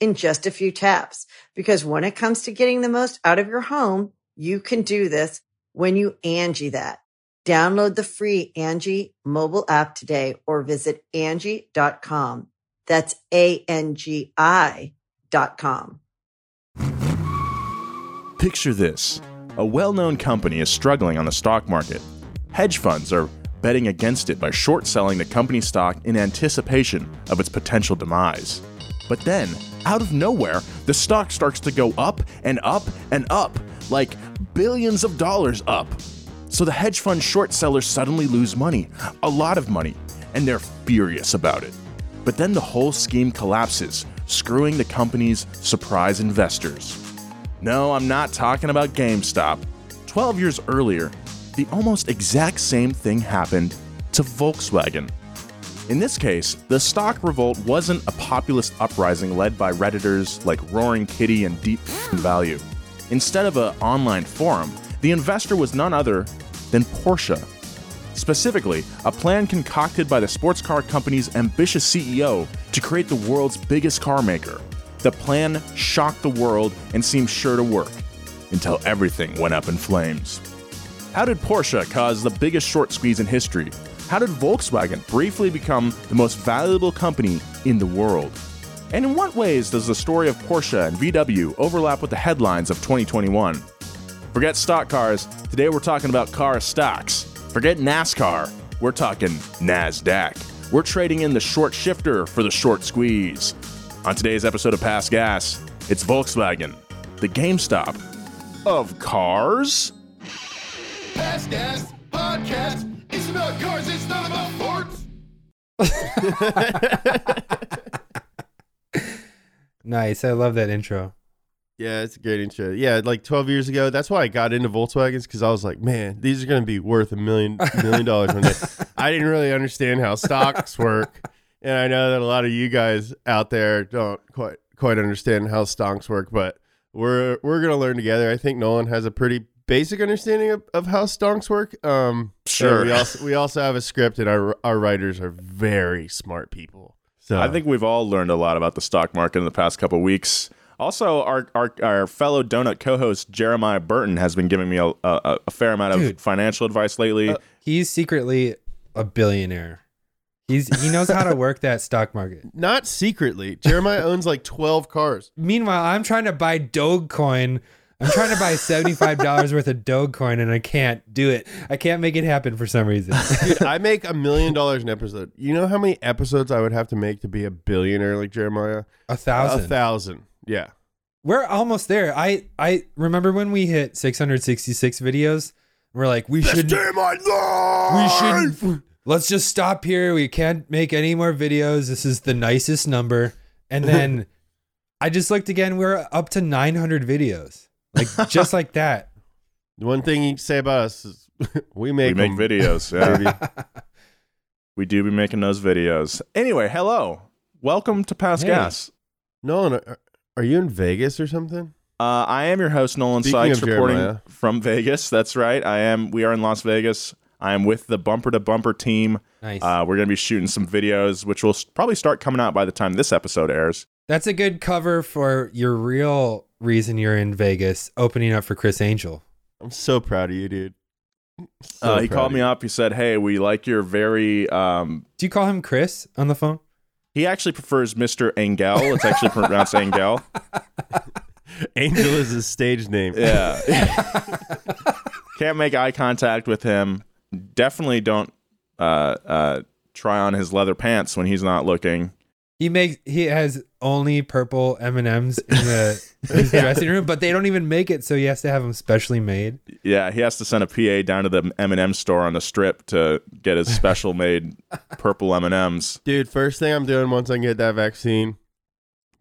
in just a few taps. Because when it comes to getting the most out of your home, you can do this when you Angie that. Download the free Angie mobile app today or visit Angie.com. That's A-N-G-I dot com. Picture this. A well-known company is struggling on the stock market. Hedge funds are betting against it by short selling the company stock in anticipation of its potential demise. But then, out of nowhere, the stock starts to go up and up and up, like billions of dollars up. So the hedge fund short sellers suddenly lose money, a lot of money, and they're furious about it. But then the whole scheme collapses, screwing the company's surprise investors. No, I'm not talking about GameStop. 12 years earlier, the almost exact same thing happened to Volkswagen. In this case, the stock revolt wasn't a populist uprising led by Redditors like Roaring Kitty and Deep Value. Instead of an online forum, the investor was none other than Porsche. Specifically, a plan concocted by the sports car company's ambitious CEO to create the world's biggest car maker. The plan shocked the world and seemed sure to work until everything went up in flames. How did Porsche cause the biggest short squeeze in history? How did Volkswagen briefly become the most valuable company in the world? And in what ways does the story of Porsche and VW overlap with the headlines of 2021? Forget stock cars, today we're talking about car stocks. Forget NASCAR, we're talking NASDAQ. We're trading in the short shifter for the short squeeze. On today's episode of Past Gas, it's Volkswagen, the GameStop of cars. Past Gas Podcast. It's about cars, it's not about forts. Nice. I love that intro. Yeah, it's a great intro. Yeah, like 12 years ago, that's why I got into Volkswagens because I was like, man, these are going to be worth a million million dollars one day. I didn't really understand how stocks work, and I know that a lot of you guys out there don't quite quite understand how stocks work, but we're we're going to learn together. I think Nolan has a pretty basic understanding of, of how stonks work. Um, Sure. we also we also have a script, and our our writers are very smart people. So I think we've all learned a lot about the stock market in the past couple weeks. Also, our, our our fellow donut co-host Jeremiah Burton has been giving me a, a, a fair amount of Dude. financial advice lately. Uh, he's secretly a billionaire. He's he knows how to work that stock market. not secretly. Jeremiah owns like twelve cars. Meanwhile, I'm trying to buy Dogecoin. I'm trying to buy seventy-five dollars worth of Dogecoin, and I can't do it. I can't make it happen for some reason. Dude, I make a million dollars an episode. You know how many episodes I would have to make to be a billionaire like Jeremiah? A thousand. A thousand. Yeah. We're almost there. I I remember when we hit 666 videos. We're like, we should Day of my we should let's just stop here. We can't make any more videos. This is the nicest number. And then I just looked again. We're up to 900 videos, like just like that. The one thing you can say about us is we make we make them. videos. Yeah. we do be making those videos. Anyway, hello. Welcome to Past Hey. Gas. Nolan, are, are you in Vegas or something? Uh, I am your host, Nolan Speaking Sykes, of reporting Jeremiah. from Vegas. That's right. I am. We are in Las Vegas. I am with the Bumper to Bumper team. Nice. Uh, we're going to be shooting some videos, which will s- probably start coming out by the time this episode airs. That's a good cover for your real reason you're in Vegas, opening up for Criss Angel. I'm so proud of you, dude. So uh, he called me up. He said, "Hey, we like your very." Um, Do you call him Chris on the phone? he actually prefers Mr. Engel. It's actually pronounced Engel. Angel is his stage name. Yeah. Can't make eye contact with him. Definitely don't uh, uh, try on his leather pants when he's not looking. He makes he has only purple M and M's in the his dressing room, but they don't even make it, so he has to have them specially made. Yeah, he has to send a PA down to the M&M store on the strip to get his special made purple M&Ms. Dude, first thing I'm doing once I get that vaccine,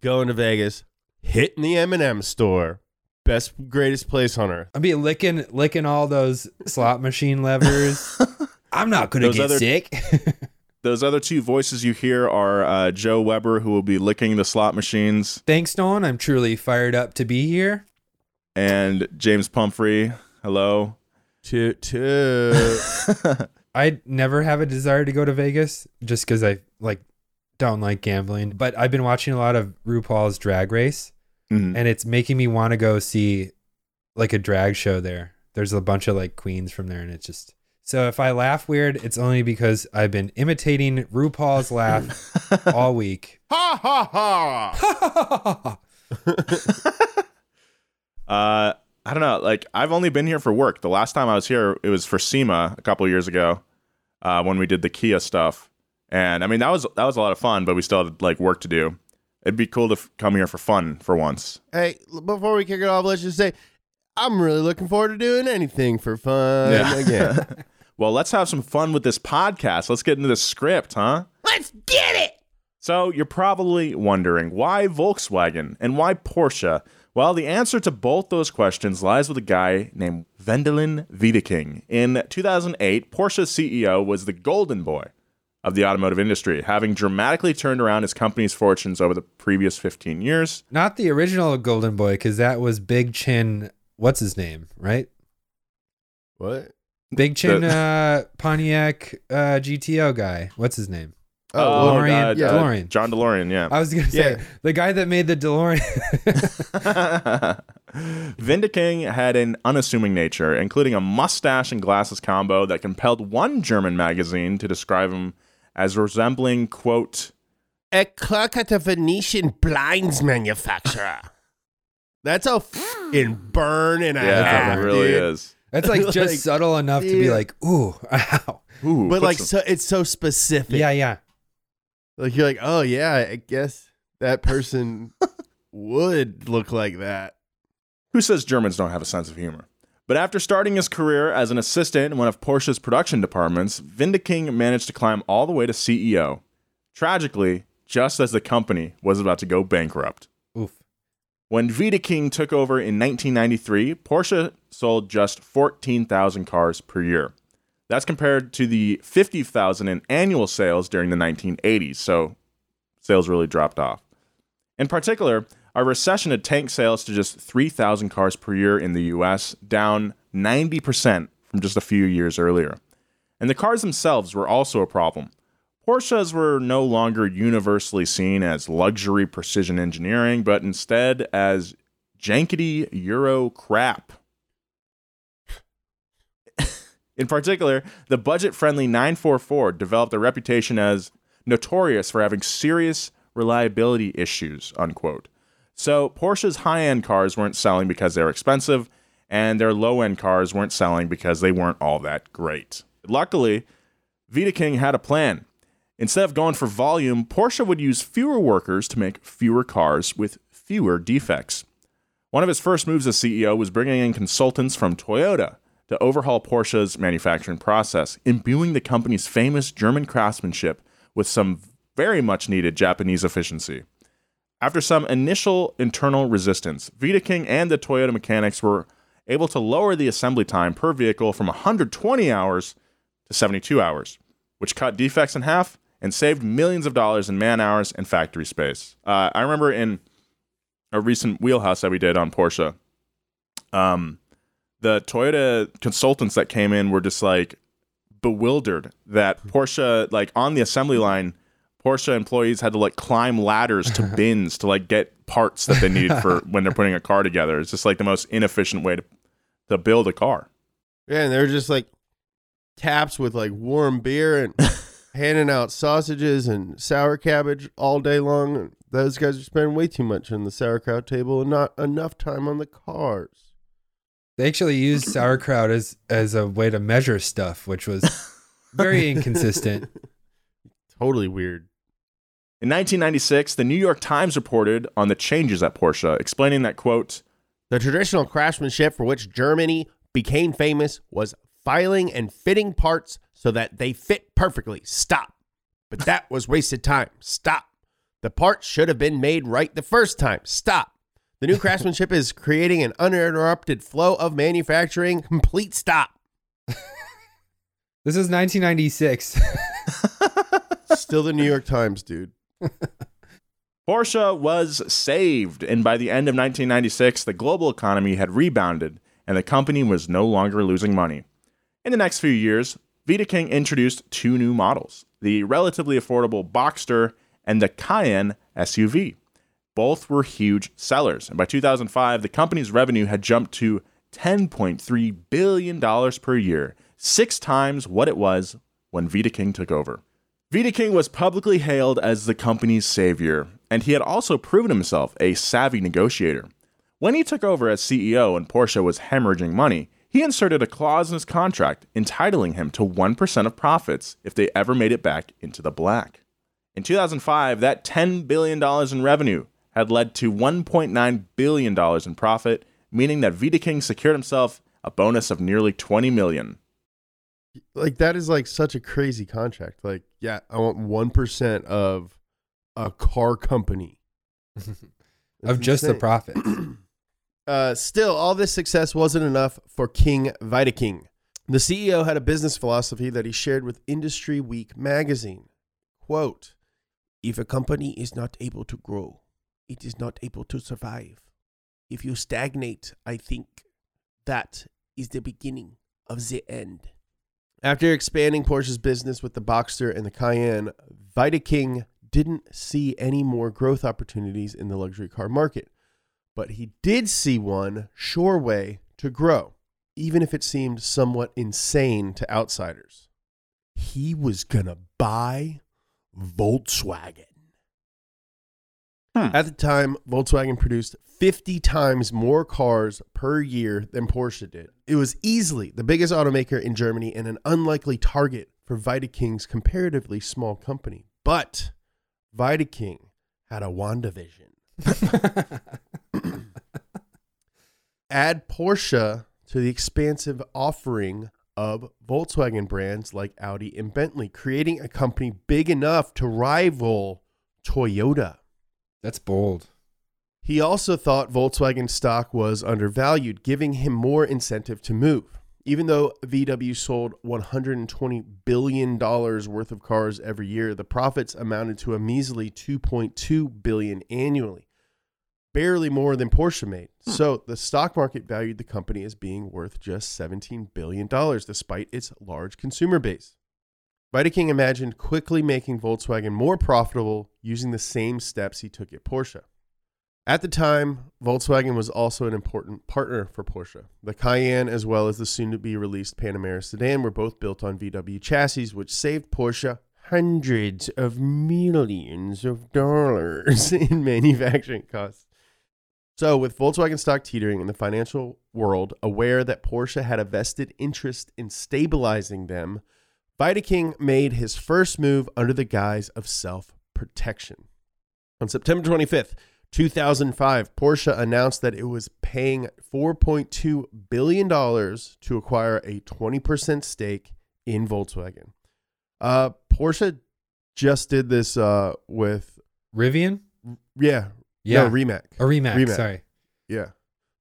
going to Vegas, hitting the M&M store. Best, greatest place on earth. I'll be licking licking all those slot machine levers. I'm not gonna Those get other- sick. Those other two voices you hear are uh, Joe Weber, who will be licking the slot machines, Thanks, Don. I'm truly fired up to be here. and James Pumphrey. Hello. Toot toot. I never have a desire to go to Vegas just because I like don't like gambling. But I've been watching a lot of RuPaul's Drag Race, Mhm. and it's making me want to go see like a drag show there. There's a bunch of like queens from there, and it's just so if I laugh weird, it's only because I've been imitating RuPaul's laugh all week. ha ha ha. Ha, ha, ha. uh, I don't know. Like, I've only been here for work. The last time I was here, it was for SEMA a couple of years ago uh, when we did the Kia stuff. And I mean, that was that was a lot of fun, but we still had like work to do. It'd be cool to f- come here for fun for once. Hey, before we kick it off, let's just say I'm really looking forward to doing anything for fun Yeah. again. Well, let's have some fun with this podcast. Let's get into the script, huh? Let's get it! So, you're probably wondering why Volkswagen and why Porsche? Well, the answer to both those questions lies with a guy named Wendelin Wiedeking. In 2008, Porsche's CEO was the golden boy of the automotive industry, having dramatically turned around his company's fortunes over the previous 15 years. Not the original Golden Boy, because that was Big Chin. What's his name? Right? what? Big Chin The- uh, Pontiac uh, GTO guy. What's his name? Oh, DeLorean. uh, yeah. DeLorean. John DeLorean, yeah. I was gonna say Yeah. the guy that made the DeLorean. Wiedeking had an unassuming nature, including a mustache and glasses combo that compelled one German magazine to describe him as resembling, quote, A clerk at a Venetian blinds manufacturer. That's a fucking burn and a yeah, half, it really dude. is. That's like just Like, subtle enough to be yeah. like, ooh, ow. Ooh, But like, so it's so specific. Yeah, yeah. Like you're like, oh yeah, I guess that person would look like that. who says Germans don't have a sense of humor? But after starting his career as an assistant in one of Porsche's production departments, Wiedeking managed to climb all the way to CEO. Tragically, just as the company was about to go bankrupt. Wiedeking took over in 1993, Porsche sold just 14,000 cars per year. That's compared to the 50,000 in annual sales during the 1980s, so sales really dropped off. In particular, a recession had tanked sales to just 3,000 cars per year in the US, down 90% from just a few years earlier. And the cars themselves were also a problem. Porsches were no longer universally seen as luxury precision engineering, but instead as jankety Euro crap. In particular, the budget friendly 944 developed a reputation as notorious for having serious reliability issues, unquote. So Porsche's high end cars weren't selling because they were expensive, and their low end cars weren't selling because they weren't all that great. Luckily, Wiedeking had a plan. Instead of going for volume, Porsche would use fewer workers to make fewer cars with fewer defects. One of his first moves as CEO was bringing in consultants from Toyota to overhaul Porsche's manufacturing process, imbuing the company's famous German craftsmanship with some very much needed Japanese efficiency. After some initial internal resistance, Wiedeking and the Toyota mechanics were able to lower the assembly time per vehicle from 120 hours to 72 hours, which cut defects in half and saved millions of dollars in man hours and factory space. Uh, I remember in a recent wheelhouse that we did on Porsche. Um, the Toyota consultants that came in were just like bewildered that Porsche, like on the assembly line, Porsche employees had to like climb ladders to bins to like get parts that they needed for when they're putting a car together. It's just like the most inefficient way to to build a car. Yeah, and they're just like taps with like warm beer and handing out sausages and sour cabbage all day long. Those guys are spending way too much on the sauerkraut table and not enough time on the cars. They actually used sauerkraut as as a way to measure stuff, which was very inconsistent. Totally weird. In 1996, the New York Times reported on the changes at Porsche, explaining that quote, The traditional craftsmanship for which Germany became famous was filing and fitting parts so that they fit perfectly. Stop. But that was wasted time. Stop. The parts should have been made right the first time. Stop. The new craftsmanship is creating an uninterrupted flow of manufacturing. Complete stop. This is 1996. Still the New York Times, dude. Porsche was saved, and by the end of 1996, the global economy had rebounded and the company was no longer losing money. In the next few years, Wiedeking introduced two new models the relatively affordable Boxster and the Cayenne SUV. Both were huge sellers, and by 2005, the company's revenue had jumped to $10.3 billion per year, six times what it was when Wiedeking took over. Wiedeking was publicly hailed as the company's savior, and he had also proven himself a savvy negotiator. When he took over as CEO and Porsche was hemorrhaging money, he inserted a clause in his contract entitling him to 1% of profits if they ever made it back into the black. In 2005, that $10 billion in revenue had led to $1.9 billion in profit, meaning that Wiedeking secured himself a bonus of nearly 20 million. Like that is like such a crazy contract. Like, yeah, I want one percent of a car company. of That's just the insane. profit. Uh, still, all this success wasn't enough for King Wiedeking. The CEO had a business philosophy that he shared with Industry Week magazine. Quote, if a company is not able to grow, it is not able to survive. If you stagnate, I think that is the beginning of the end. After expanding Porsche's business with the Boxster and the Cayenne, Wiedeking didn't see any more growth opportunities in the luxury car market but he did see one sure way to grow, even if it seemed somewhat insane to outsiders. He was going to buy Volkswagen. Hmm. At the time, Volkswagen produced 50 times more cars per year than Porsche did. It was easily the biggest automaker in Germany and an unlikely target for Wiedeking's comparatively small company. But Wiedeking had a WandaVision. Add Porsche to the expansive offering of Volkswagen brands like Audi and Bentley, creating a company big enough to rival Toyota. That's bold. He also thought Volkswagen stock was undervalued, giving him more incentive to move. Even though VW sold $120 billion worth of cars every year, the profits amounted to a measly 2.2 billion annually, barely more than Porsche made. Hmm. So the stock market valued the company as being worth just $17 billion, despite its large consumer base. Wiedeking imagined quickly making Volkswagen more profitable using the same steps he took at Porsche. At the time, Volkswagen was also an important partner for Porsche. The Cayenne, as well as the soon to be released Panamera sedan, were both built on VW chassis, which saved Porsche hundreds of millions of dollars in manufacturing costs. So, with Volkswagen stock teetering in the financial world, aware that Porsche had a vested interest in stabilizing them, Wiedeking made his first move under the guise of self protection. On September 25th, 2005, Porsche announced that it was paying $4.2 billion to acquire a 20% stake in Volkswagen. Uh, Porsche just did this uh, with, Rivian? yeah, Yeah. no, Rimac. A Remax, Rimac. sorry. Yeah.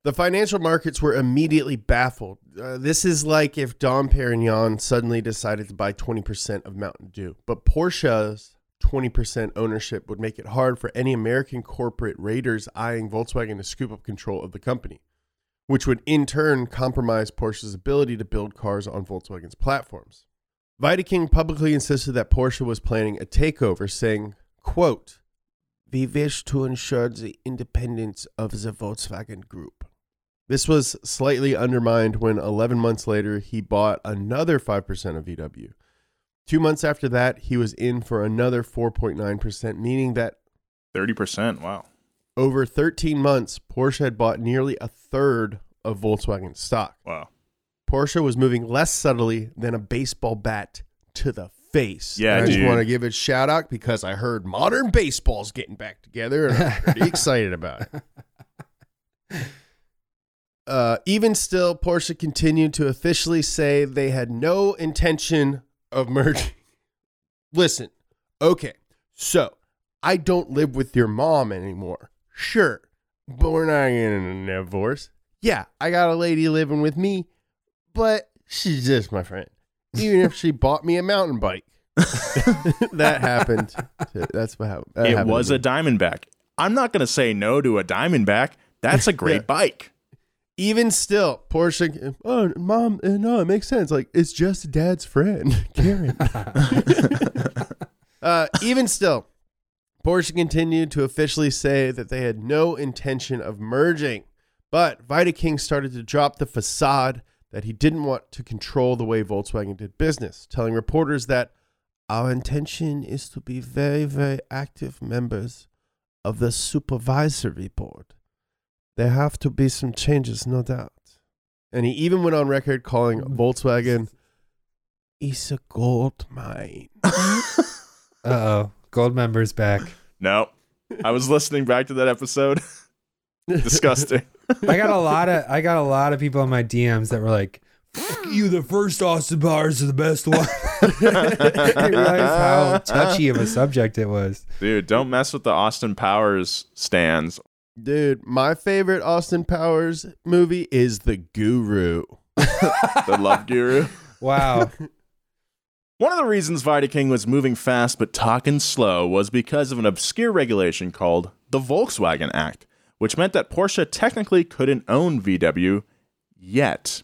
The financial markets were immediately baffled. Uh, this is like if Dom Perignon suddenly decided to buy 20% of Mountain Dew. But Porsche's 20% ownership would make it hard for any American corporate raiders eyeing Volkswagen to scoop up control of the company, which would in turn compromise Porsche's ability to build cars on Volkswagen's platforms. Wiedeking publicly insisted that Porsche was planning a takeover, saying, quote, We wish to ensure the independence of the Volkswagen Group. This was slightly undermined when 11 months later he bought another 5% of VW. Two months after that, he was in for another 4.9%, meaning that 30%. Wow. over 13 months, Porsche had bought nearly a third of Volkswagen stock. Wow. Porsche was moving less subtly than a baseball bat to the face. Yeah, And I just want to give it a shout out because I heard modern baseball's getting back together and I'm pretty excited about it. Uh, even still, Porsche continued to officially say they had no intention of merging. Listen, okay, so I don't live with your mom anymore. Sure, but we're not getting a divorce. Yeah, I got a lady living with me, but she's just my friend. Even if she bought me a mountain bike, that happened. to- that's what happened. that it happened was a Diamondback. I'm not going to say no to a Diamondback. That's a great Yeah. bike. Even still, Porsche. Oh, mom, uh, no, it makes sense. Like it's just dad's friend, Karen. uh, even still, Porsche continued to officially say that they had no intention of merging, but Wiedeking started to drop the facade that he didn't want to control the way Volkswagen did business, telling reporters that our intention is to be very, very active members of the supervisory board. There have to be some changes, no doubt. And he even went on record calling Volkswagen is a gold mine. Uh oh. Gold members back. No. I was listening back to that episode. Disgusting. I got a lot of I got a lot of people in my DMs that were like, "Fuck you, the first Austin Powers is the best one." I realized how touchy of a subject it was. Dude, don't mess with the Austin Powers stands. Dude, my favorite Austin Powers movie is The Guru. The Love Guru. Wow. One of the reasons King was moving fast but talking slow was because of an obscure regulation called the Volkswagen Act, which meant that Porsche technically couldn't own VW yet.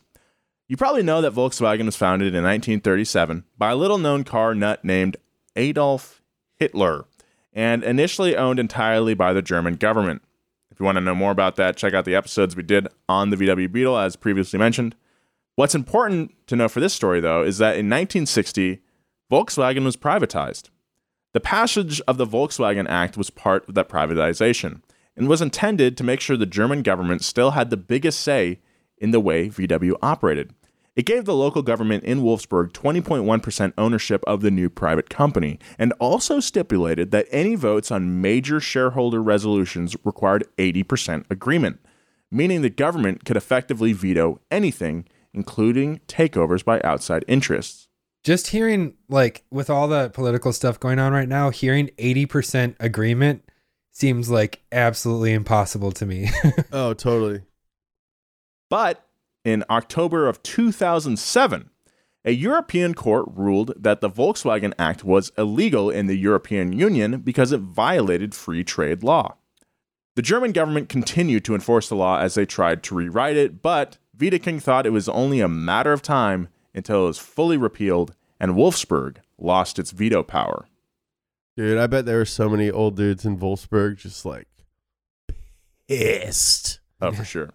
You probably know that Volkswagen was founded in 1937 by a little known car nut named Adolf Hitler and initially owned entirely by the German government. If you want to know more about that, check out the episodes we did on the VW Beetle, as previously mentioned. What's important to know for this story, though, is that in 1960, Volkswagen was privatized. The passage of the Volkswagen Act was part of that privatization and was intended to make sure the German government still had the biggest say in the way VW operated. It gave the local government in Wolfsburg 20.1% ownership of the new private company and also stipulated that any votes on major shareholder resolutions required 80% agreement, meaning the government could effectively veto anything, including takeovers by outside interests. Just hearing like with all the political stuff going on right now, hearing 80% agreement seems like absolutely impossible to me. Oh, totally. But in October of 2007, a European court ruled that the Volkswagen Act was illegal in the European Union because it violated free trade law. The German government continued to enforce the law as they tried to rewrite it, but Wiedeking thought it was only a matter of time until it was fully repealed and Wolfsburg lost its veto power. Dude, I bet there were so many old dudes in Wolfsburg just like pissed. Oh, for sure.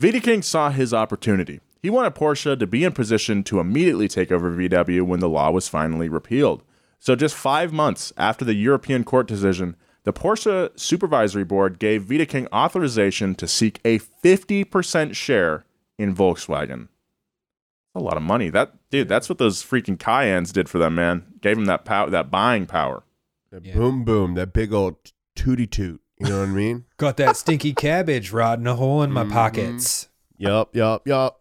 Wiedeking saw his opportunity. He wanted Porsche to be in position to immediately take over VW when the law was finally repealed. So, just five months after the European court decision, the Porsche Supervisory Board gave Wiedeking authorization to seek a 50% share in Volkswagen. A lot of money. That dude, that's what those freaking Cayennes did for them, man. Gave them that power, that buying power. That Yeah. boom boom, that big old tooty toot. You know what I mean? Got that stinky cabbage rotting a hole in my Mhm. pockets. yup, yup, yup.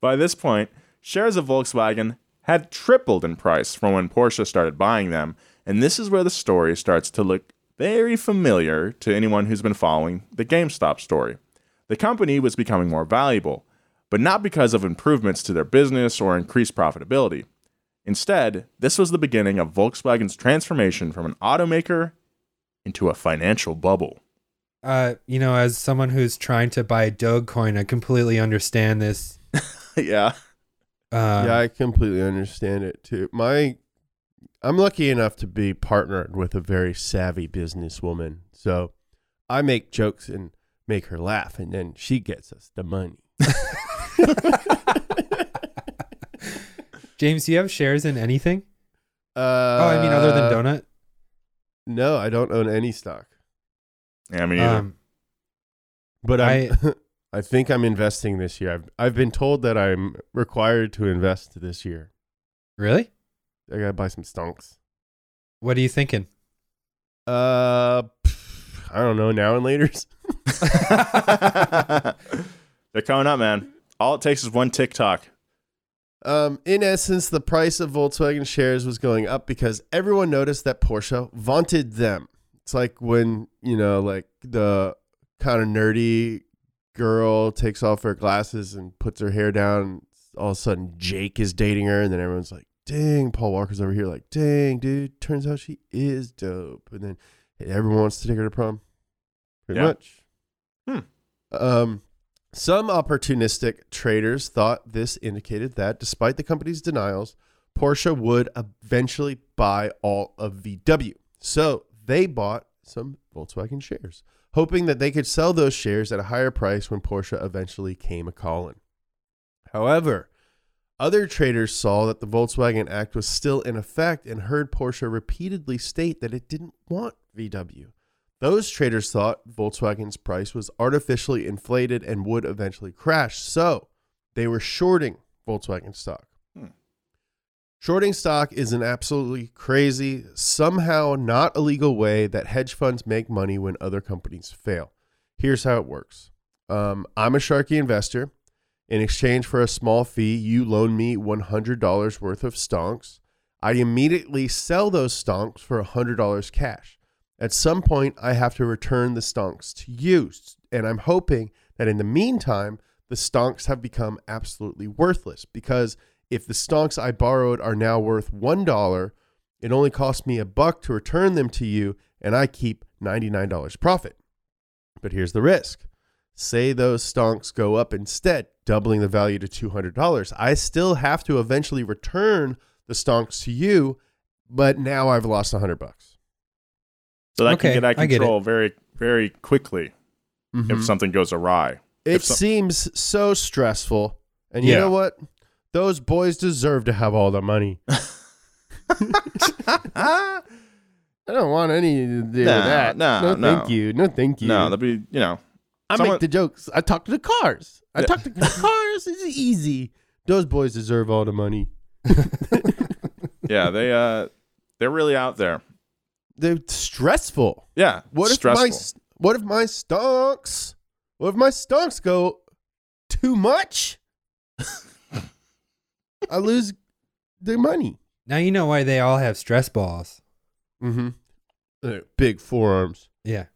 By this point, shares of Volkswagen had tripled in price from when Porsche started buying them, and this is where the story starts to look very familiar to anyone who's been following the GameStop story. The company was becoming more valuable, but not because of improvements to their business or increased profitability. Instead, this was the beginning of Volkswagen's transformation from an automaker into a financial bubble. Uh, you know, as someone who's trying to buy Dogecoin, I completely understand this. yeah. Um, yeah, I completely understand it too. My, I'm lucky enough to be partnered with a very savvy businesswoman, so I make jokes and make her laugh, and then she gets us the money. James, do you have shares in anything? Uh, oh, I mean, other than Donut. No, I don't own any stock, Yeah, I mean, either. Um, but I- I'm, I think I'm investing this year. I've I've been told that I'm required to invest this year. really? I gotta buy some stonks. What are you thinking? Uh, pff, I don't know. Now and later's. they're coming up, man. All it takes is one TikTok. Um, in essence, the price of Volkswagen shares was going up because everyone noticed that Porsche vaunted them. It's like when, you know, like the kind of nerdy girl takes off her glasses and puts her hair down. And all of a sudden, Jake is dating her. And then everyone's like, dang, Paul Walker's over here. Like, dang, dude, turns out she is dope. And then everyone wants to take her to prom. Pretty Yeah. much. Hmm. Um, some opportunistic traders thought this indicated that, despite the company's denials, Porsche would eventually buy all of VW. So they bought some Volkswagen shares, hoping that they could sell those shares at a higher price when Porsche eventually came a calling. However, other traders saw that the Volkswagen Act was still in effect and heard Porsche repeatedly state that it didn't want VW. Those traders thought Volkswagen's price was artificially inflated and would eventually crash, so they were shorting Volkswagen stock. Hmm. Shorting stock is an absolutely crazy, somehow not illegal way that hedge funds make money when other companies fail. Here's how it works um, I'm a Sharky investor. In exchange for a small fee, you loan me $100 worth of stonks. I immediately sell those stonks for $100 cash. At some point, I have to return the stonks to you. And I'm hoping that in the meantime, the stonks have become absolutely worthless because if the stonks I borrowed are now worth $1, it only costs me a buck to return them to you, and I keep $99 profit. But here's the risk. Say those stonks go up instead, doubling the value to $200. I still have to eventually return the stonks to you, but now I've lost 100 bucks. So that Okay, can get out of I get control very, very quickly Mhm. if something goes awry. It if some- seems so stressful. And you Yeah. know what? Those boys deserve to have all the money. I don't want any to do with that. no, no, no. thank you. No, thank you. No, that'd be, you know, I someone- make the jokes. I talk to the cars. I Yeah. talk to the cars. It's easy. Those boys deserve all the money. yeah, they, uh, they're really out there. They're stressful. Yeah. What stressful. if my what if my stonks? What if my stonks go too much? I lose the money. Now you know why they all have stress balls. Mm-hmm. big forearms. Yeah.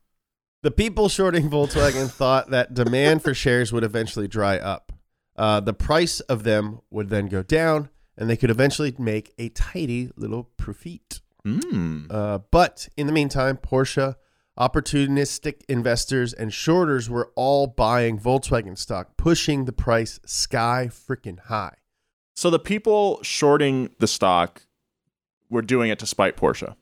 The people shorting Volkswagen thought that demand for shares would eventually dry up. Uh, the price of them would then go down, and they could eventually make a tidy little profit. Mm. Uh, but in the meantime, Porsche, opportunistic investors, and shorters were all buying Volkswagen stock, pushing the price sky freaking high. So the people shorting the stock were doing it to spite Porsche.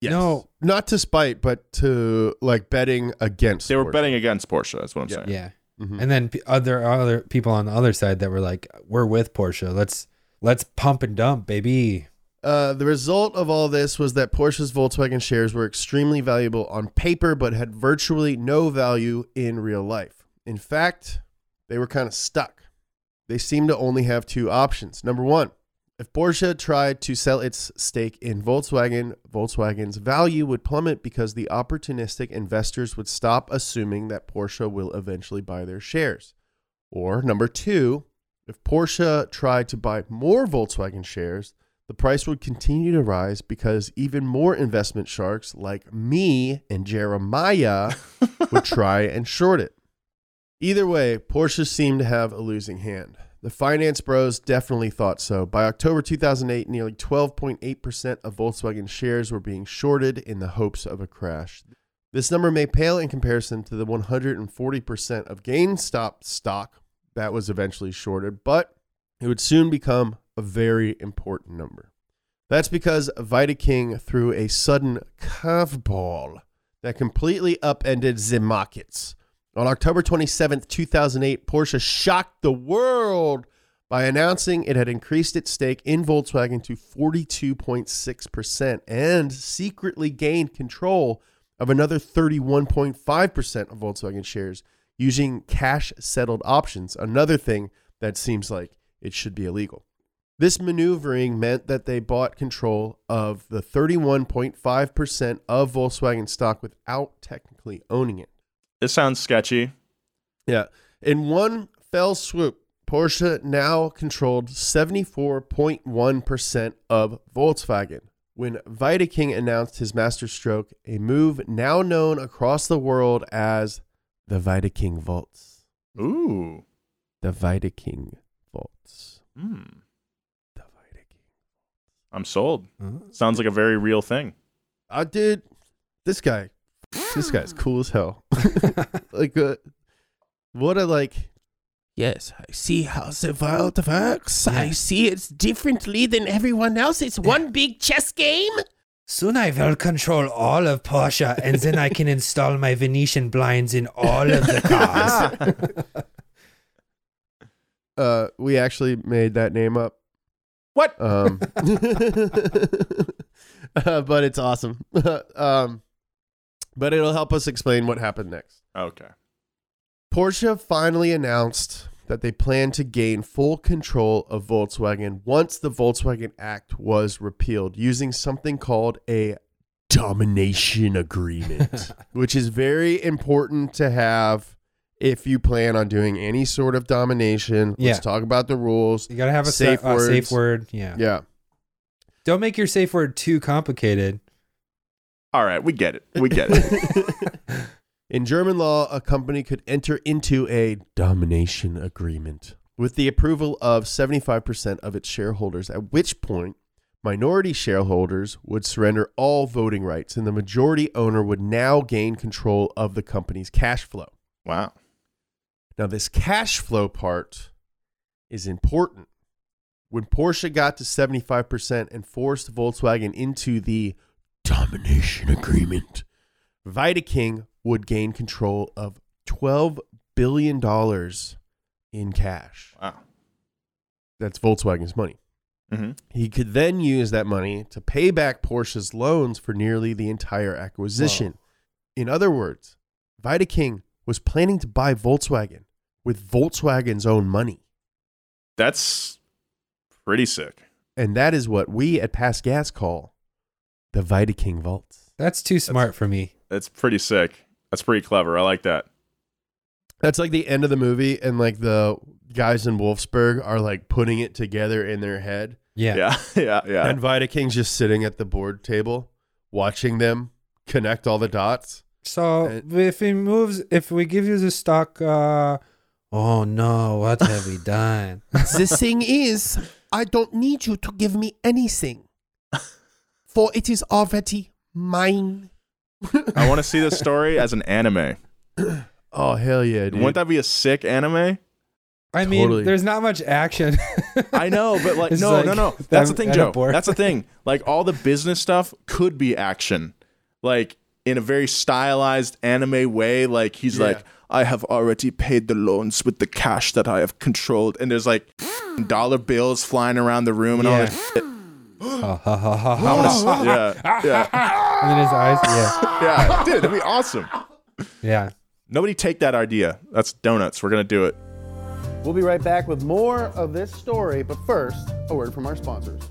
Yes. No. not to spite, but to like betting against. They were Porsche. betting against Porsche. That's what I'm Yeah. saying. Yeah. Mhm. And then p- other other people on the other side that were like, "We're with Porsche. Let's let's pump and dump, baby." Uh, the result of all this was that Porsche's Volkswagen shares were extremely valuable on paper, but had virtually no value in real life. In fact, they were kind of stuck. They seemed to only have two options. Number one, if Porsche tried to sell its stake in Volkswagen, Volkswagen's value would plummet because the opportunistic investors would stop assuming that Porsche will eventually buy their shares. Or number two, if Porsche tried to buy more Volkswagen shares, the price would continue to rise because even more investment sharks like me and Jeremiah would try and short it. Either way, Porsche seemed to have a losing hand. The finance bros definitely thought so. By October 2008, nearly 12.8% of Volkswagen shares were being shorted in the hopes of a crash. This number may pale in comparison to the 140% of GameStop stock that was eventually shorted, but it would soon become a very important number. That's because Wiedeking threw a sudden curveball that completely upended the markets. On October 27th, 2008, Porsche shocked the world by announcing it had increased its stake in Volkswagen to 42.6% and secretly gained control of another 31.5% of Volkswagen shares using cash settled options, another thing that seems like it should be illegal. This maneuvering meant that they bought control of the 31.5% of Volkswagen stock without technically owning it. This sounds sketchy. Yeah. In one fell swoop, Porsche now controlled 74.1% of Volkswagen. When Wiedeking announced his masterstroke, a move now known across the world as the Wiedeking Volts. Ooh. The Wiedeking Volts. Hmm. The Vita King. I'm sold. Huh? Sounds like a very real thing. I did. This guy, this guy's cool as hell. like, uh, what a like. Yes, I see how the world works. I see it's differently than everyone else. It's one big chess game. Soon I will control all of Porsche, and then I can install my Venetian blinds in all of the cars. Uh, we actually made that name up. What? Um, uh, but it's awesome. um, but it'll help us explain what happened next. Okay. Porsche finally announced that they plan to gain full control of Volkswagen once the Volkswagen Act was repealed using something called a domination agreement, which is very important to have if you plan on doing any sort of domination. Let's Yeah. talk about the rules. You gotta have a Safe safe, uh, safe word. Yeah. Yeah. Don't make your safe word too complicated. All right. We get it. We get it. In German law, a company could enter into a domination agreement with the approval of 75% of its shareholders, at which point minority shareholders would surrender all voting rights and the majority owner would now gain control of the company's cash flow. wow. Now, this cash flow part is important. When Porsche got to 75% and forced Volkswagen into the domination agreement, Wiedeking would gain control of $12 billion in cash. Wow. That's Volkswagen's money. hmm He could then use that money to pay back Porsche's loans for nearly the entire acquisition. In other words, Wiedeking was planning to buy Volkswagen with Volkswagen's own money. That's pretty sick. And that is what we at Past Gas call the Wiedeking Vaults. That's too smart for me. That's pretty sick. That's pretty clever. I like that. That's like the end of the movie, and like the guys in Wolfsburg are like putting it together in their head. Yeah. Yeah. Yeah. Yeah. And Wiedeking's just sitting at the board table watching them connect all the dots. So And- if he moves, if we give you the stock, uh, oh no, what have we done? the thing is, I don't need you to give me anything, for it is already mine. I want to see this story as an anime. Oh hell yeah, dude! Wouldn't that be a sick anime? I mean, Totally. there's not much action. I know, but like, no, like no, no. That's the thing, Joe. That's the thing. Like, all the business stuff could be action, like in a very stylized anime way. Like, he's Yeah. like, I have already paid the loans with the cash that I have controlled, and there's like dollar bills flying around the room and all Yeah. that. Shit. Ha, ha, ha, ha, I wanna ha. yeah, yeah, and then his eyes, yeah, yeah, dude, that'd be awesome. yeah. Nobody take that idea. That's donuts. We're gonna do it. We'll be right back with more of this story, but first, a word from our sponsors.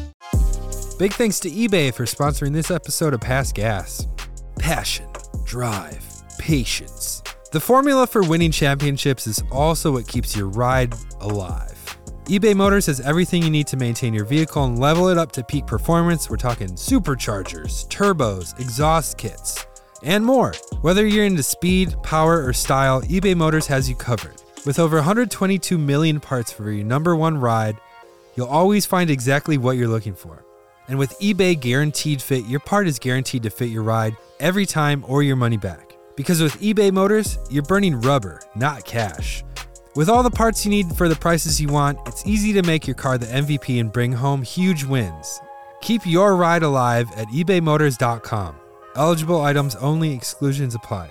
Big thanks to eBay for sponsoring this episode of Past Gas. Passion, drive, patience. The formula for winning championships is also what keeps your ride alive. eBay Motors has everything you need to maintain your vehicle and level it up to peak performance. We're talking superchargers, turbos, exhaust kits, and more. Whether you're into speed, power, or style, eBay Motors has you covered. With over 122 million parts for your number one ride, you'll always find exactly what you're looking for. And with eBay Guaranteed Fit, your part is guaranteed to fit your ride every time or your money back. Because with eBay Motors, you're burning rubber, not cash. With all the parts you need for the prices you want, it's easy to make your car the MVP and bring home huge wins. Keep your ride alive at ebaymotors.com. Eligible items only, exclusions apply.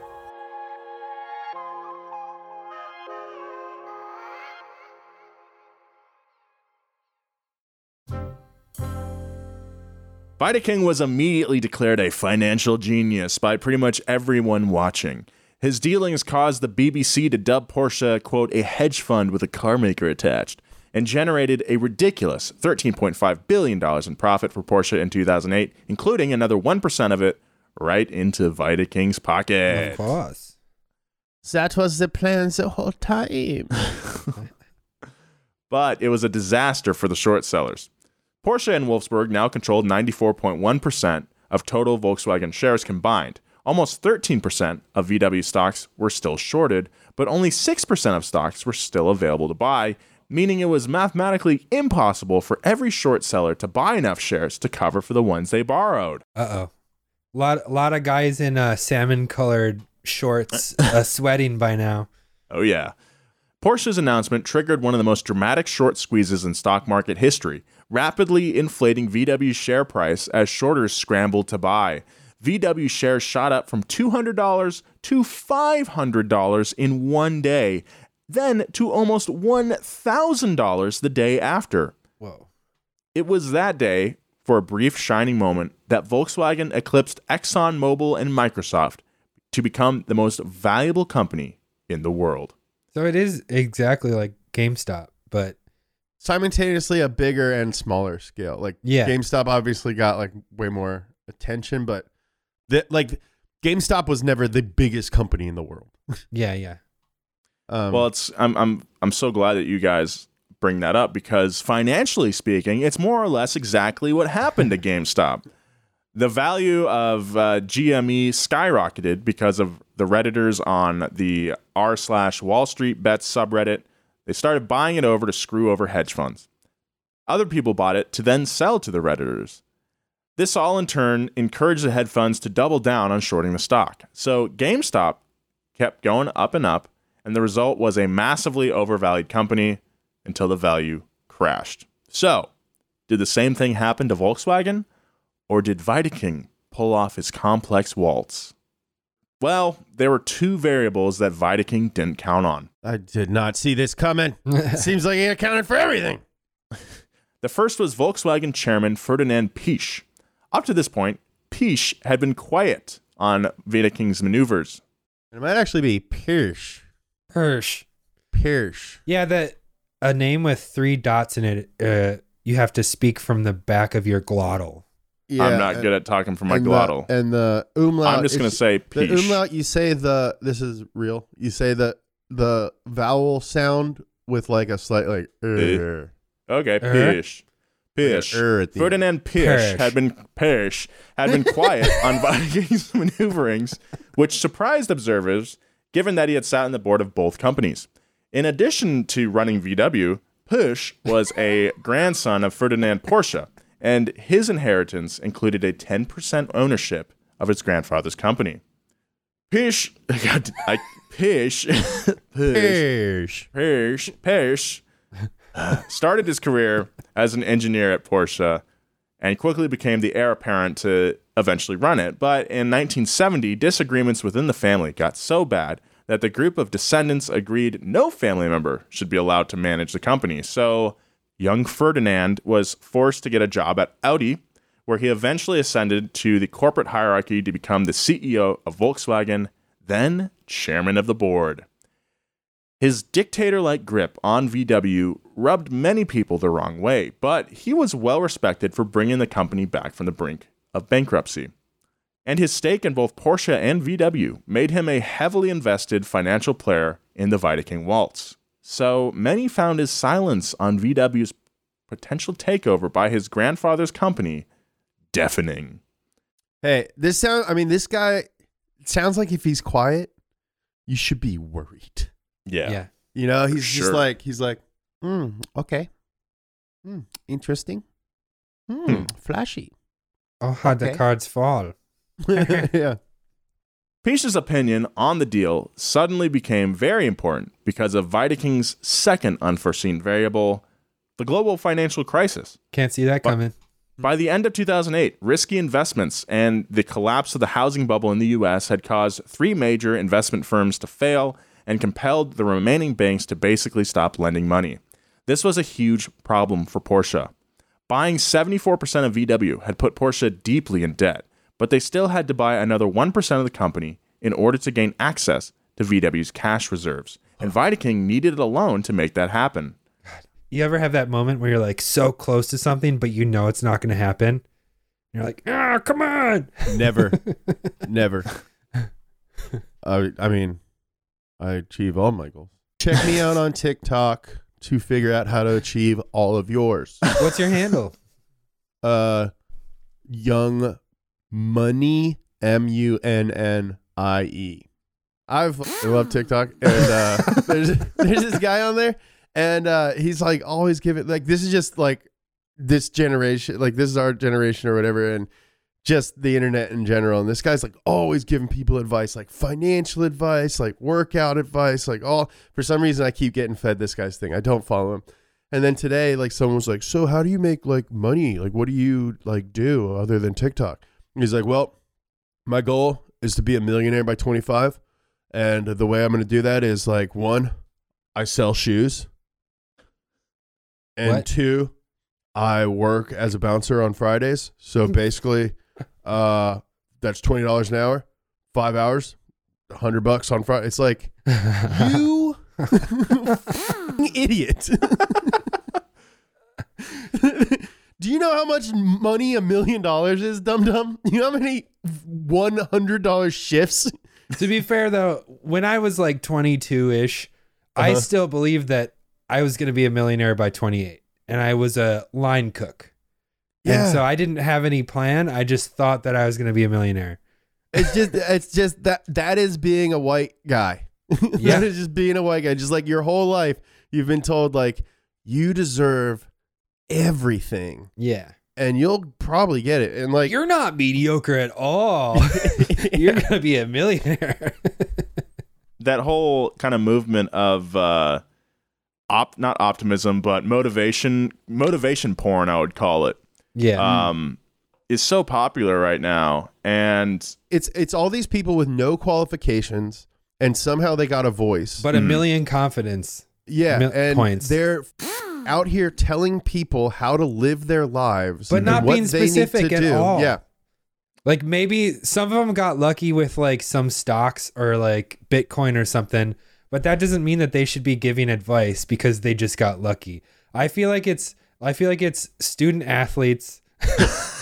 Wiedeking was immediately declared a financial genius by pretty much everyone watching. His dealings caused the BBC to dub Porsche, quote, a hedge fund with a car maker attached, and generated a ridiculous $13.5 billion in profit for Porsche in 2008, including another 1% of it right into Wiedeking's pocket. Of course. That was the plan the whole time. but it was a disaster for the short sellers. Porsche and Wolfsburg now controlled 94.1% of total Volkswagen shares combined. Almost 13% of VW stocks were still shorted, but only 6% of stocks were still available to buy, meaning it was mathematically impossible for every short seller to buy enough shares to cover for the ones they borrowed. Uh oh. A lot, a lot of guys in uh, salmon colored shorts uh, sweating by now. Oh, yeah. Porsche's announcement triggered one of the most dramatic short squeezes in stock market history, rapidly inflating VW's share price as shorters scrambled to buy. VW shares shot up from $200 to $500 in one day, then to almost $1,000 the day after. Whoa. It was that day, for a brief shining moment, that Volkswagen eclipsed ExxonMobil and Microsoft to become the most valuable company in the world. So it is exactly like GameStop, but Simultaneously, a bigger and smaller scale. Like Yeah. GameStop obviously got like way more attention, but the, like GameStop was never the biggest company in the world. yeah, yeah. Um, Well, it's I'm I'm I'm so glad that you guys bring that up because financially speaking, it's more or less exactly what happened to GameStop. The value of uh, GME skyrocketed because of the redditors on the r slash Wall Street Bets subreddit. They started buying it over to screw over hedge funds. Other people bought it to then sell to the redditors. This all in turn encouraged the hedge funds to double down on shorting the stock. So GameStop kept going up and up, and the result was a massively overvalued company until the value crashed. So, did the same thing happen to Volkswagen, or did Wiedeking pull off his complex waltz? Well, there were two variables that Wiedeking didn't count on. I did not see this coming. Seems like he accounted for everything. The first was Volkswagen chairman Ferdinand Piech. Up to this point, Piech had been quiet on Wiedeking's maneuvers. It might actually be Pierce. Hirsch. Pierce. Yeah, that a name with three dots in it. Uh, you have to speak from the back of your glottal. I'm not good at talking from my and the- glottal. and the umlaut. I'm just gonna if- say the Piech. umlaut. You say the. This is real. You say the the vowel sound with like a slight like. er. Okay, Er? Piech. Piech. Like er Ferdinand Piech Piech. had been Piech had been quiet on Viking's maneuverings, which surprised observers, given that he had sat on the board of both companies. In addition to running VW, Piech was a grandson of Ferdinand Porsche, and his inheritance included a 10% ownership of his grandfather's company. Piech, God, I, Piech, Piech, Pierce. Piech, Piech uh, started his career as an engineer at Porsche and quickly became the heir apparent to eventually run it. But in 1970, disagreements within the family got so bad that the group of descendants agreed no family member should be allowed to manage the company. So young Ferdinand was forced to get a job at Audi, where he eventually ascended to the corporate hierarchy to become the CEO of Volkswagen, then chairman of the board. His dictator like grip on VW rubbed many people the wrong way, but he was well respected for bringing the company back from the brink of bankruptcy. And his stake in both Porsche and VW made him a heavily invested financial player in the Wiedeking Waltz. So many found his silence on VW's potential takeover by his grandfather's company deafening. Hey, this sound. I mean, this guy sounds like if he's quiet, you should be worried. Yeah. Yeah. You know, he's just like he's like, hmm, okay, hmm, interesting, hmm, flashy. Oh, how the cards fall. yeah. Peach's opinion on the deal suddenly became very important because of Wiedeking's second unforeseen variable, the global financial crisis. Can't see that But- coming. By the end of 2008, risky investments and the collapse of the housing bubble in the US had caused three major investment firms to fail and compelled the remaining banks to basically stop lending money. This was a huge problem for Porsche. Buying 74% of VW had put Porsche deeply in debt, but they still had to buy another 1% of the company in order to gain access to VW's cash reserves. And Wiedeking needed a loan to make that happen. You ever have that moment where you're like so close to something, but you know it's not going to happen? You're like, ah, come on. Never, never. I, I mean, I achieve all my goals. Check me out on TikTok to figure out how to achieve all of yours. What's your handle? Uh, young money, M U N N I E. I've I love TikTok, and uh, there's there's this guy on there, and uh, he's like always giving like this is just like this generation, like this is our generation or whatever, and just the internet in general. And this guy's like always giving people advice, like financial advice, like workout advice, like all. For some reason, I keep getting fed this guy's thing. I don't follow him. And then today, like someone was like, "So how do you make like money? Like what do you like do other than TikTok?" He's like, "Well, my goal is to be a millionaire by 25, and the way I'm going to do that is like one, I sell shoes, and What? two, I work as a bouncer on Fridays. So basically, uh, that's twenty dollars an hour, five hours, hundred bucks on Friday. It's like you idiot. Do you know how much money a million dollars is, dum dum? You know how many one hundred dollar shifts? to be fair though, when I was like 22 ish, I Uh-huh. still believed that I was going to be a millionaire by 28, and I was a line cook. Yeah. And so I didn't have any plan. I just thought that I was going to be a millionaire. It's just it's just that that is being a white guy. Yeah. that is just being a white guy. Just like your whole life, you've been told like you deserve everything, Yeah. and you'll probably get it. And like You're not mediocre at all. You're going to be a millionaire. that whole kind of movement of uh op not optimism but motivation motivation porn I would call it yeah. um is so popular right now and it's it's all these people with no qualifications, and somehow they got a voice. but a million confidence. yeah, mil- and points. they're out here telling people how to live their lives, But not what being they need specific to at do. all. Yeah, Like maybe some of them got lucky with like some stocks or like Bitcoin or something, but that doesn't mean that they should be giving advice because they just got lucky. I feel like it's I feel like it's student athletes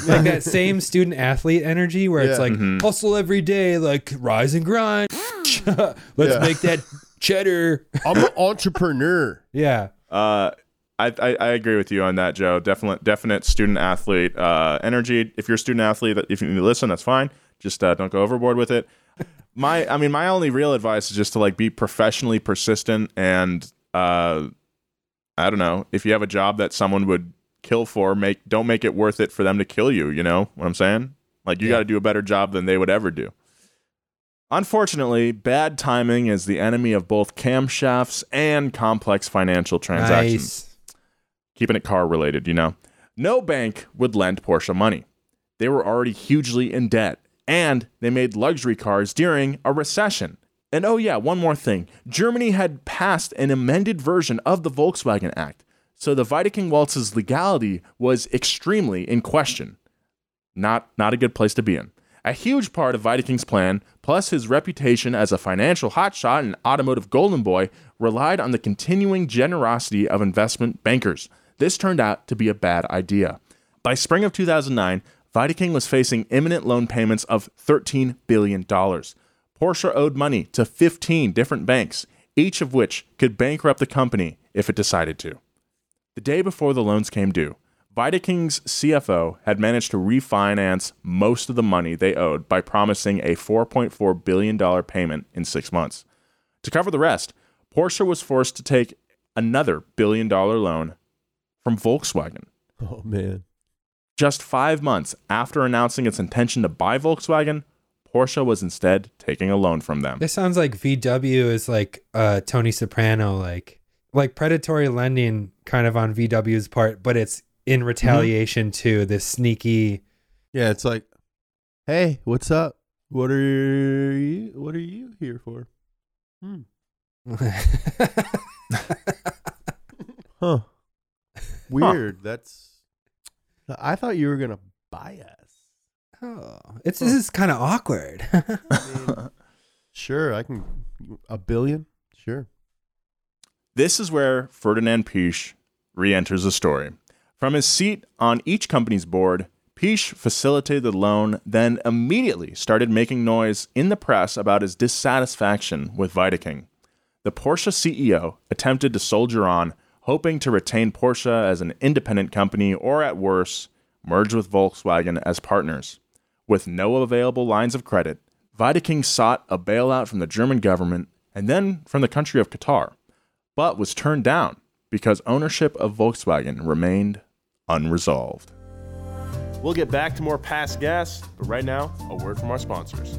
like that same student athlete energy where it's Yeah. like hustle every day, like rise and grind. Let's Yeah. make that cheddar. I'm an entrepreneur. Yeah. uh I, I, I agree with you on that, Joe. Definite, definite student athlete uh, energy. If you're a student athlete, if you need to listen, that's fine. Just uh, don't go overboard with it. My, I mean, my only real advice is just to like be professionally persistent and uh, I don't know if you have a job that someone would kill for, make don't make it worth it for them to kill you. You know what I'm saying? Like you Yeah. got to do a better job than they would ever do. Unfortunately, bad timing is the enemy of both camshafts and complex financial transactions Nice. Keeping it car related, you know. No bank would lend Porsche money. They were already hugely in debt, and they made luxury cars during a recession. And oh, yeah, one more thing Germany had passed an amended version of the Volkswagen Act, so the Wiedeking Waltz's legality was extremely in question. Not, not a good place to be in. A huge part of Wiedeking's plan, plus his reputation as a financial hotshot and automotive golden boy, relied on the continuing generosity of investment bankers. This turned out to be a bad idea. By spring of 2009, Wiedeking was facing imminent loan payments of $13 billion. Porsche owed money to 15 different banks, each of which could bankrupt the company if it decided to. The day before the loans came due, Wiedeking's CFO had managed to refinance most of the money they owed by promising a $4.4 billion payment in six months. To cover the rest, Porsche was forced to take another billion dollar loan from Volkswagen. Oh man. Just five months after announcing its intention to buy Volkswagen, Porsche was instead taking a loan from them. This sounds like VW is like uh, Tony Soprano, like like predatory lending, kind of on VW's part, but it's in retaliation to this sneaky. Yeah, it's like, hey, what's up? What are you? What are you here for? Hmm. Huh. Weird. That's. I thought you were gonna buy us. oh, it's this is kind of awkward. Sure, I can. A billion? Sure. This is where Ferdinand Piech re enters the story. From his seat on each company's board, Piech facilitated the loan, then immediately started making noise in the press about his dissatisfaction with Wiedeking. The Porsche CEO attempted to soldier on, hoping to retain Porsche as an independent company or, at worst, merge with Volkswagen as partners. With no available lines of credit, Wiedeking sought a bailout from the German government and then from the country of Qatar, but was turned down because ownership of Volkswagen remained unresolved. We'll get back to more past gas, but right now, a word from our sponsors.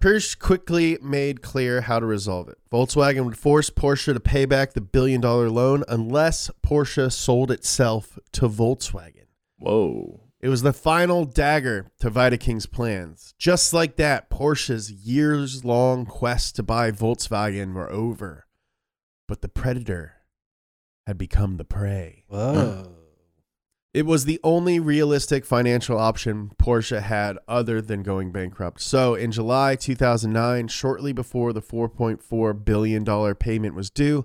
Pierce quickly made clear how to resolve it. Volkswagen would force Porsche to pay back the billion dollar loan unless Porsche sold itself to Volkswagen. Whoa. It was the final dagger to Wiedeking's plans. Just like that, Porsche's years long quest to buy Volkswagen were over. But the predator had become the prey. Whoa. It was the only realistic financial option Porsche had other than going bankrupt. So, in July 2009, shortly before the $4.4 billion payment was due,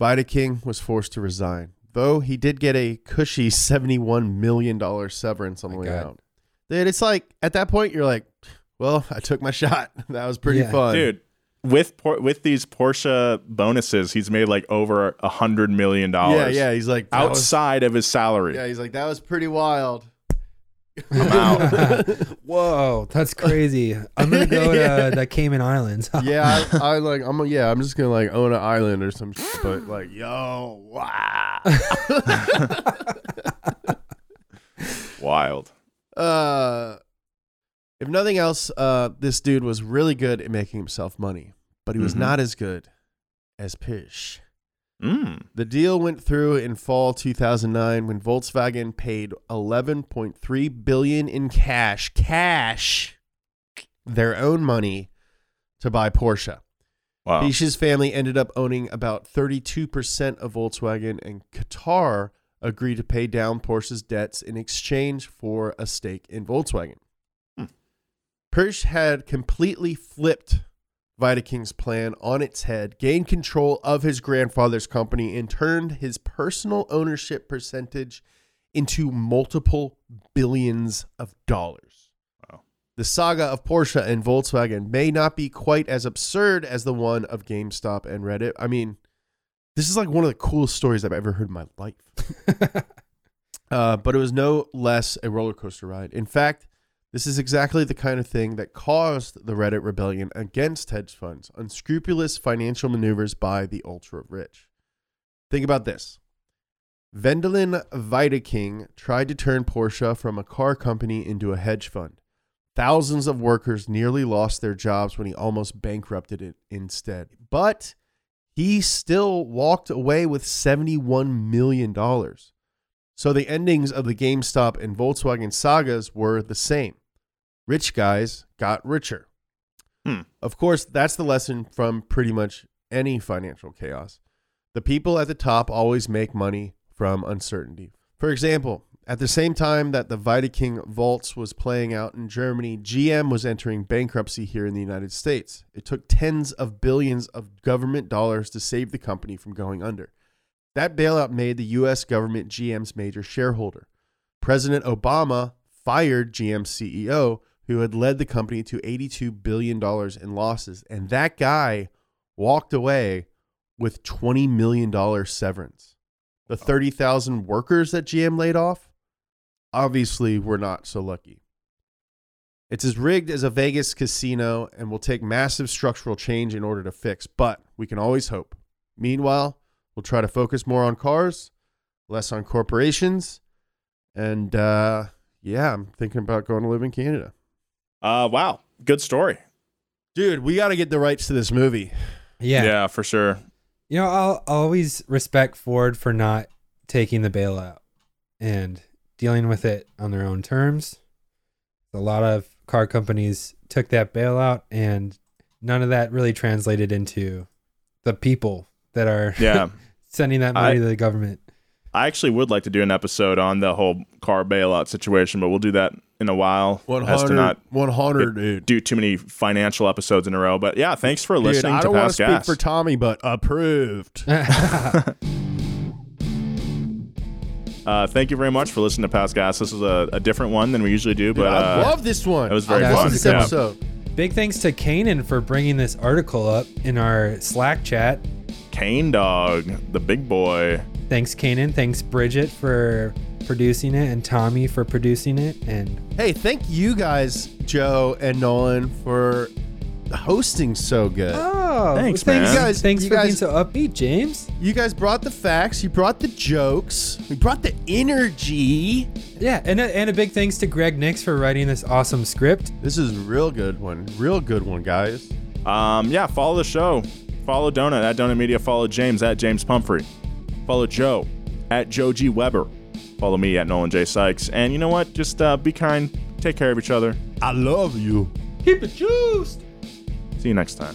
Wiedeking was forced to resign. Though he did get a cushy $71 million severance on the way out. Dude, it's like, at that point, you're like, well, I took my shot. That was pretty Yeah. fun. Dude, with Por- with these Porsche bonuses, he's made like over a hundred million dollars. yeah. yeah. He's like, that was- outside of his salary. yeah, he's like, that was pretty wild. I'm out. Whoa, that's crazy. I'm gonna go to the Cayman Islands. yeah, I, I like. I'm. Yeah, I'm just gonna like own an island or some. Shit, but like, yo, wow. Wild. uh, If nothing else, uh, this dude was really good at making himself money, but he was Mhm. not as good as Pish. Mm. The deal went through in fall 2009 when Volkswagen paid 11.3 billion in cash, cash, their own money to buy Porsche. Wow. Pish's family ended up owning about 32% of Volkswagen, and Qatar agreed to pay down Porsche's debts in exchange for a stake in Volkswagen. Hmm. Porsche had completely flipped Wiedeking's plan on its head, gained control of his grandfather's company, and turned his personal ownership percentage into multiple billions of dollars. Wow. The saga of Porsche and Volkswagen may not be quite as absurd as the one of GameStop and Reddit. I mean, this is like one of the coolest stories I've ever heard in my life. uh, but it was no less a roller coaster ride. In fact, this is exactly the kind of thing that caused the Reddit rebellion against hedge funds, unscrupulous financial maneuvers by the ultra rich. Think about this. Wendelin Wiedeking tried to turn Porsche from a car company into a hedge fund. Thousands of workers nearly lost their jobs when he almost bankrupted it instead. But he still walked away with $71 million. So the endings of the GameStop and Volkswagen sagas were the same. Rich guys got richer. Hmm. Of course, that's the lesson from pretty much any financial chaos. The people at the top always make money from uncertainty. For example, at the same time that the Wiedeking Waltz was playing out in Germany, GM was entering bankruptcy here in the United States. It took tens of billions of government dollars to save the company from going under. That bailout made the U.S. government GM's major shareholder. President Obama fired GM's CEO, who had led the company to $82 billion in losses, and that guy walked away with $20 million severance. The 30,000 workers that GM laid off obviously were not so lucky. It's as rigged as a Vegas casino and will take massive structural change in order to fix, but we can always hope. Meanwhile, we'll try to focus more on cars, less on corporations, and uh, yeah, I'm thinking about going to live in Canada. Uh, wow. Good story. Dude, we got to get the rights to this movie. Yeah. Yeah, for sure. You know, I'll I'll always respect Ford for not taking the bailout and dealing with it on their own terms. A lot of car companies took that bailout and none of that really translated into the people that are Yeah. sending that money I- to the government. I actually would like to do an episode on the whole car bailout situation, but we'll do that in a while. As to not 100, get- dude. do too many financial episodes in a row. But yeah, thanks for Dude, listening I to don't want to speak Gas. for Tommy, but approved. uh, thank you very much for listening to Past Gas. This was a, a different one than we usually do, Dude, but I uh, love this one. It was very I fun. love this Yeah. episode. Big thanks to Kanan for bringing this article up in our Slack chat. Kane Dog, the big boy. Thanks, Kanan. Thanks, Bridget, for producing it, and Tommy for producing it. And Hey, thank you guys, Joe and Nolan, for hosting so good. oh, Thanks, thanks, man. You guys- thanks you for being so upbeat, James. You guys brought the facts, you brought the jokes, we brought the energy. Yeah, and a, and a big thanks to Greg Nix for writing this awesome script. This is a real good one. Real good one, guys. Um, yeah, follow the show. Follow Donut at Donut Media. Follow James at James Pumphrey. Follow Joe at Joe G Weber. Follow me at Nolan J Sykes. And you know what? Just uh, be kind. Take care of each other. I love you. Keep it juiced. See you next time.